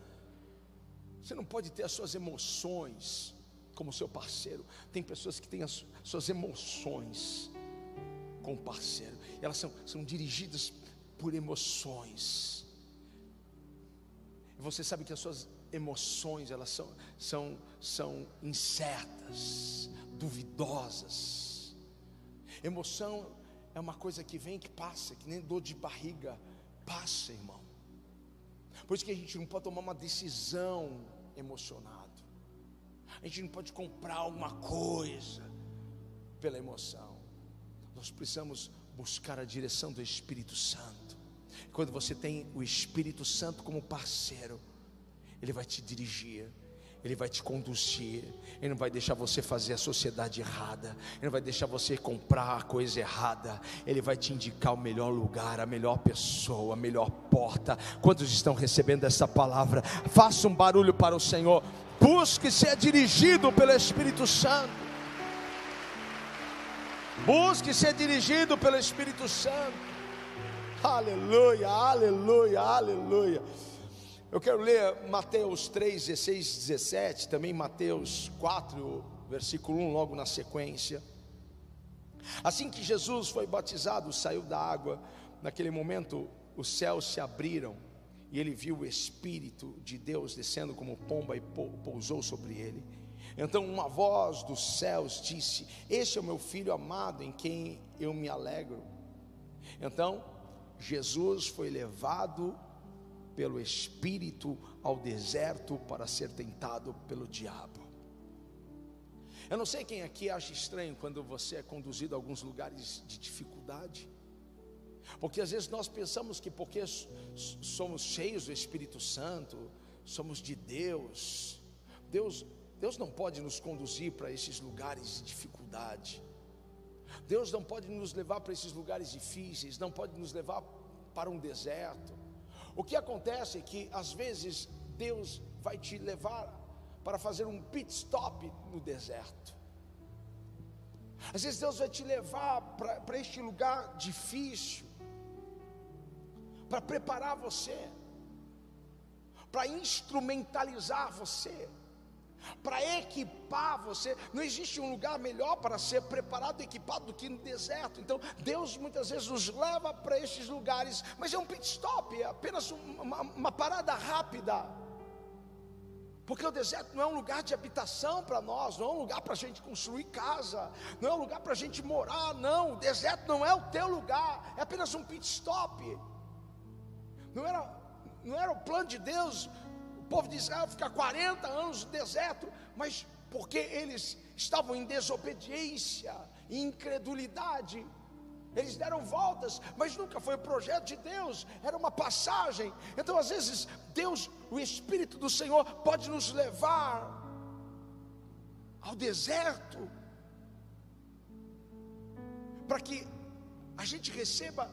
Você não pode ter as suas emoções como seu parceiro. Tem pessoas que têm as suas emoções com o parceiro, elas são, são dirigidas por emoções. Você sabe que as suas emoções elas são, são, são incertas, duvidosas. Emoção é uma coisa que vem que passa, que nem dor de barriga passa, irmão. Por isso que a gente não pode tomar uma decisão emocionado. A gente não pode comprar alguma coisa pela emoção. Nós precisamos buscar a direção do Espírito Santo. Quando você tem o Espírito Santo como parceiro, ele vai te dirigir, ele vai te conduzir, Ele não vai deixar você fazer a sociedade errada, Ele não vai deixar você comprar a coisa errada, Ele vai te indicar o melhor lugar, a melhor pessoa, a melhor porta. Quantos estão recebendo essa palavra? Faça um barulho para o Senhor, busque ser dirigido pelo Espírito Santo, busque ser dirigido pelo Espírito Santo. Aleluia, aleluia, aleluia. Eu quero ler Mateus 3, 16, 17, também Mateus 4, versículo 1, logo na sequência. Assim que Jesus foi batizado, saiu da água, naquele momento os céus se abriram e ele viu o Espírito de Deus descendo como pomba e pousou sobre ele. Então uma voz dos céus disse: Este é o meu filho amado em quem eu me alegro. Então Jesus foi levado pelo Espírito ao deserto para ser tentado pelo diabo. Eu não sei quem aqui acha estranho quando você é conduzido a alguns lugares de dificuldade, porque às vezes nós pensamos que porque somos cheios do Espírito Santo, somos de Deus, Deus, Deus não pode nos conduzir para esses lugares de dificuldade. Deus não pode nos levar para esses lugares difíceis, não pode nos levar para um deserto. O que acontece é que às vezes Deus vai te levar para fazer um pit stop no deserto. Às vezes Deus vai te levar para este lugar difícil, para preparar você, para instrumentalizar você para equipar você. Não existe um lugar melhor para ser preparado e equipado do que no deserto. Então, Deus muitas vezes nos leva para esses lugares, mas é um pit stop, é apenas uma, uma parada rápida. Porque o deserto não é um lugar de habitação para nós, não é um lugar para a gente construir casa, não é um lugar para a gente morar, não. O deserto não é o teu lugar, é apenas um pit stop. Não era, não era o plano de Deus povo de Israel ficar 40 anos no deserto, mas porque eles estavam em desobediência, em incredulidade. Eles deram voltas, mas nunca foi o projeto de Deus, era uma passagem. Então, às vezes, Deus, o Espírito do Senhor, pode nos levar ao deserto, para que a gente receba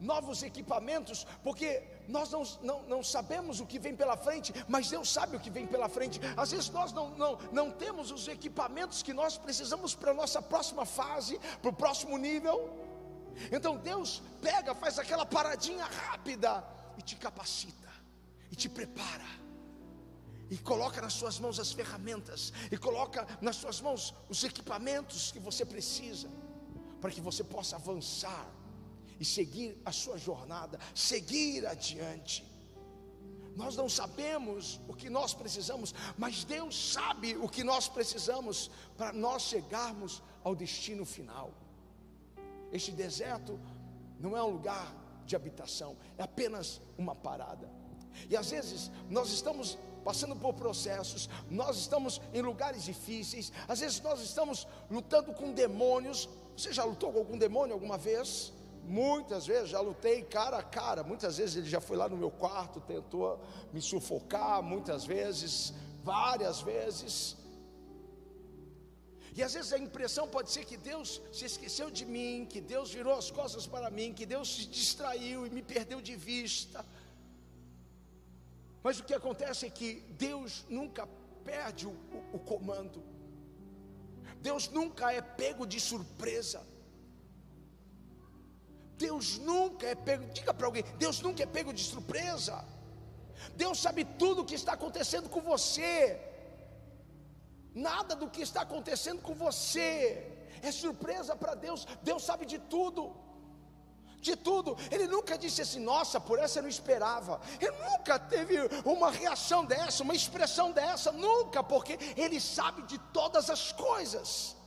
novos equipamentos, porque nós não, não, não sabemos o que vem pela frente, mas Deus sabe o que vem pela frente. Às vezes nós não, não, não temos os equipamentos que nós precisamos para a nossa próxima fase, para o próximo nível. Então Deus pega, faz aquela paradinha rápida e te capacita, e te prepara e coloca nas suas mãos as ferramentas, e coloca nas suas mãos os equipamentos que você precisa, para que você possa avançar e seguir a sua jornada, seguir adiante. Nós não sabemos o que nós precisamos, mas Deus sabe o que nós precisamos para nós chegarmos ao destino final. Este deserto não é um lugar de habitação, é apenas uma parada. E às vezes nós estamos passando por processos, nós estamos em lugares difíceis, às vezes nós estamos lutando com demônios. Você já lutou com algum demônio alguma vez? Muitas vezes já lutei cara a cara. Muitas vezes ele já foi lá no meu quarto, tentou me sufocar. Muitas vezes, várias vezes. E às vezes a impressão pode ser que Deus se esqueceu de mim, que Deus virou as costas para mim, que Deus se distraiu e me perdeu de vista. Mas o que acontece é que Deus nunca perde o, o, o comando. Deus nunca é pego de surpresa. Deus nunca é pego, diga para alguém, Deus nunca é pego de surpresa. Deus sabe tudo o que está acontecendo com você. Nada do que está acontecendo com você é surpresa para Deus. Deus sabe de tudo. De tudo, ele nunca disse assim, nossa, por essa eu não esperava. Ele nunca teve uma reação dessa, uma expressão dessa, nunca, porque ele sabe de todas as coisas.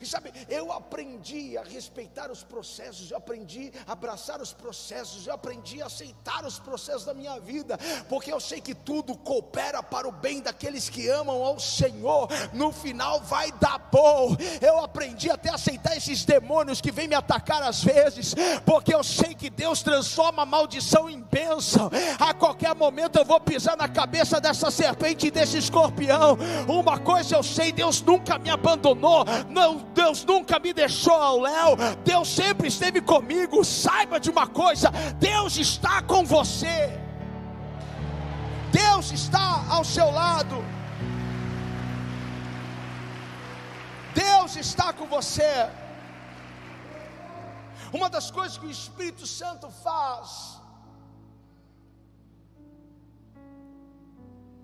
E sabe, eu aprendi a respeitar os processos, eu aprendi a abraçar os processos, eu aprendi a aceitar os processos da minha vida, porque eu sei que tudo coopera para o bem daqueles que amam ao Senhor. No final vai dar bom. Eu aprendi até a aceitar esses demônios que vêm me atacar às vezes, porque eu sei que Deus transforma a maldição em bênção. A qualquer momento eu vou pisar na cabeça dessa serpente e desse escorpião. Uma coisa eu sei, Deus nunca me abandonou. Não Deus nunca me deixou ao léu, Deus sempre esteve comigo. Saiba de uma coisa: Deus está com você, Deus está ao seu lado, Deus está com você. Uma das coisas que o Espírito Santo faz,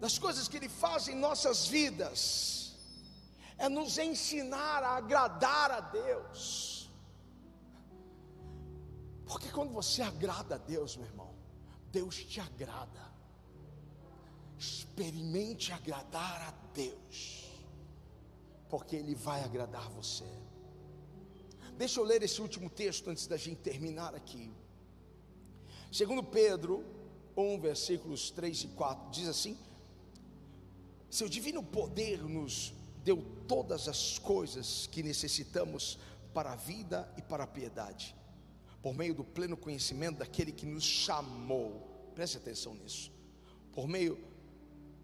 das coisas que Ele faz em nossas vidas, é nos ensinar a agradar a Deus. Porque quando você agrada a Deus, meu irmão, Deus te agrada. Experimente agradar a Deus, porque Ele vai agradar você. Deixa eu ler esse último texto antes da gente terminar aqui. Segundo Pedro 1, versículos 3 e 4, diz assim: Seu divino poder nos deu todas as coisas que necessitamos para a vida e para a piedade, por meio do pleno conhecimento daquele que nos chamou, preste atenção nisso, por meio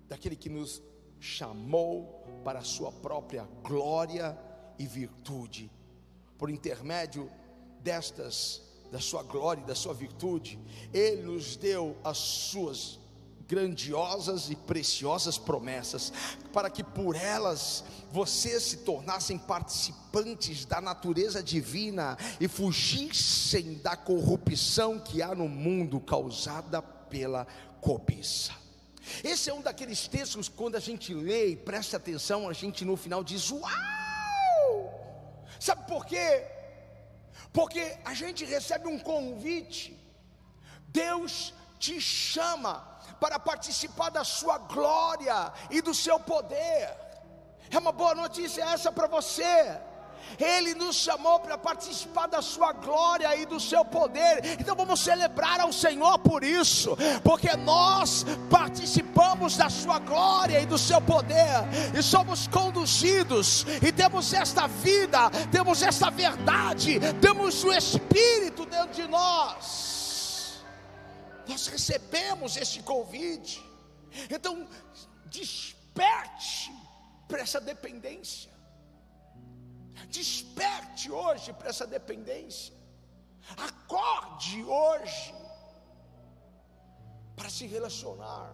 daquele que nos chamou para a sua própria glória e virtude, por intermédio destas, da sua glória e da sua virtude, Ele nos deu as suas grandiosas e preciosas promessas, para que por elas vocês se tornassem participantes da natureza divina e fugissem da corrupção que há no mundo causada pela cobiça. Esse é um daqueles textos quando a gente lê e presta atenção, a gente no final diz: Uau! Sabe por quê? Porque a gente recebe um convite, Deus te chama para participar da sua glória e do seu poder. É uma boa notícia essa para você. Ele nos chamou para participar da sua glória e do seu poder. Então vamos celebrar ao Senhor por isso, porque nós participamos da sua glória e do seu poder e somos conduzidos e temos esta vida, temos esta verdade, temos o espírito dentro de nós nós recebemos esse convite. Então, desperte para essa dependência. Desperte hoje para essa dependência. Acorde hoje para se relacionar.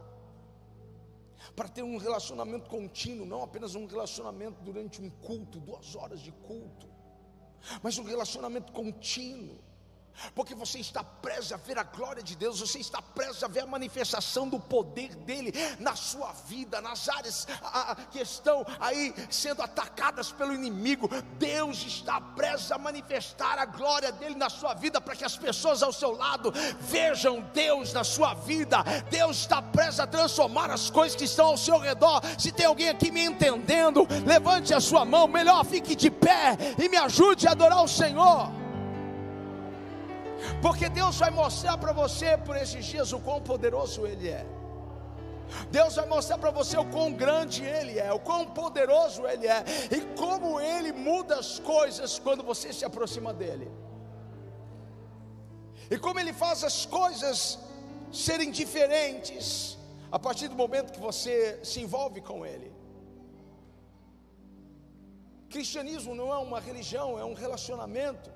Para ter um relacionamento contínuo, não apenas um relacionamento durante um culto, duas horas de culto, mas um relacionamento contínuo porque você está prestes a ver a glória de Deus, você está prestes a ver a manifestação do poder dele na sua vida, nas áreas a, que estão aí sendo atacadas pelo inimigo. Deus está prestes a manifestar a glória dele na sua vida, para que as pessoas ao seu lado vejam Deus na sua vida. Deus está prestes a transformar as coisas que estão ao seu redor. Se tem alguém aqui me entendendo, levante a sua mão, melhor fique de pé e me ajude a adorar o Senhor. Porque Deus vai mostrar para você por esses dias o quão poderoso Ele é. Deus vai mostrar para você o quão grande Ele é, o quão poderoso Ele é, e como Ele muda as coisas quando você se aproxima dEle, e como Ele faz as coisas serem diferentes a partir do momento que você se envolve com Ele. Cristianismo não é uma religião, é um relacionamento.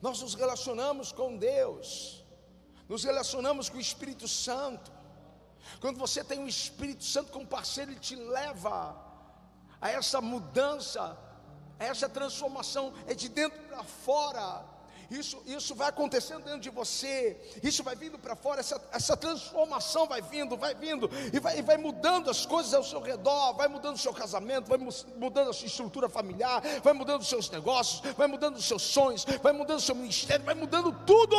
Nós nos relacionamos com Deus, nos relacionamos com o Espírito Santo. Quando você tem o Espírito Santo como parceiro, ele te leva a essa mudança, a essa transformação, é de dentro para fora. Isso, isso vai acontecendo dentro de você, isso vai vindo para fora, essa, essa transformação vai vindo, vai vindo, e vai, e vai mudando as coisas ao seu redor, vai mudando o seu casamento, vai mudando a sua estrutura familiar, vai mudando os seus negócios, vai mudando os seus sonhos, vai mudando o seu ministério, vai mudando tudo.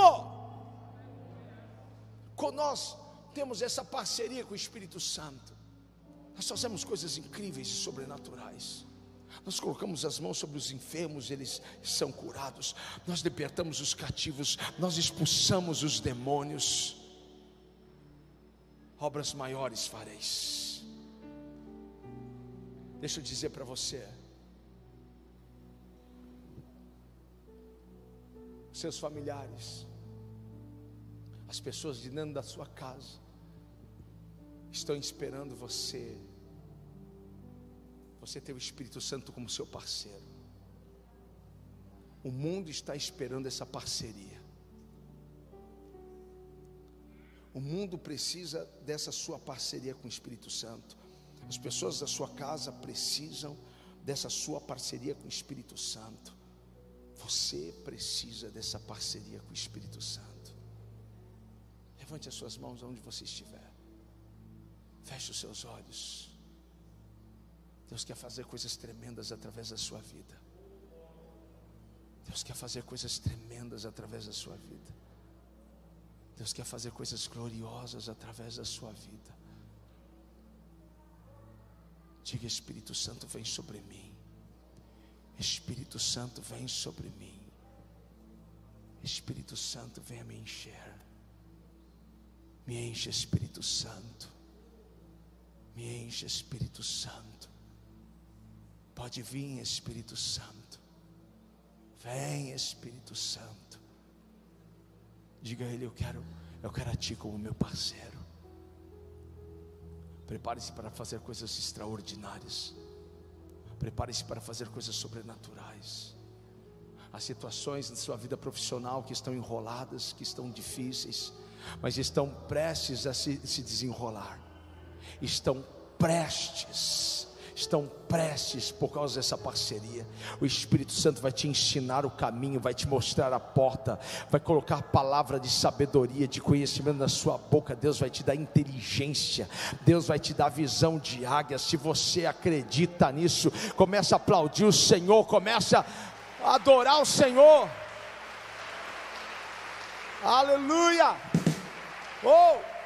Quando nós temos essa parceria com o Espírito Santo, nós fazemos coisas incríveis e sobrenaturais. Nós colocamos as mãos sobre os enfermos, eles são curados. Nós libertamos os cativos, nós expulsamos os demônios. Obras maiores fareis. Deixa eu dizer para você. Seus familiares, as pessoas de dentro da sua casa, estão esperando você você ter o Espírito Santo como seu parceiro. O mundo está esperando essa parceria. O mundo precisa dessa sua parceria com o Espírito Santo. As pessoas da sua casa precisam dessa sua parceria com o Espírito Santo. Você precisa dessa parceria com o Espírito Santo. Levante as suas mãos onde você estiver. Feche os seus olhos. Deus quer fazer coisas tremendas através da sua vida. Deus quer fazer coisas tremendas através da sua vida. Deus quer fazer coisas gloriosas através da sua vida. Diga: Espírito Santo, vem sobre mim. Espírito Santo, vem sobre mim. Espírito Santo, venha me encher. Me enche, Espírito Santo. Me enche, Espírito Santo. Pode vir, Espírito Santo. Vem, Espírito Santo. Diga a Ele: Eu quero, eu quero a Ti como meu parceiro. Prepare-se para fazer coisas extraordinárias. Prepare-se para fazer coisas sobrenaturais. Há situações na sua vida profissional que estão enroladas, que estão difíceis, mas estão prestes a se, se desenrolar. Estão prestes estão prestes por causa dessa parceria. O Espírito Santo vai te ensinar o caminho, vai te mostrar a porta, vai colocar palavra de sabedoria, de conhecimento na sua boca. Deus vai te dar inteligência, Deus vai te dar visão de águia. Se você acredita nisso, começa a aplaudir o Senhor, começa a adorar o Senhor. Aleluia! Oh!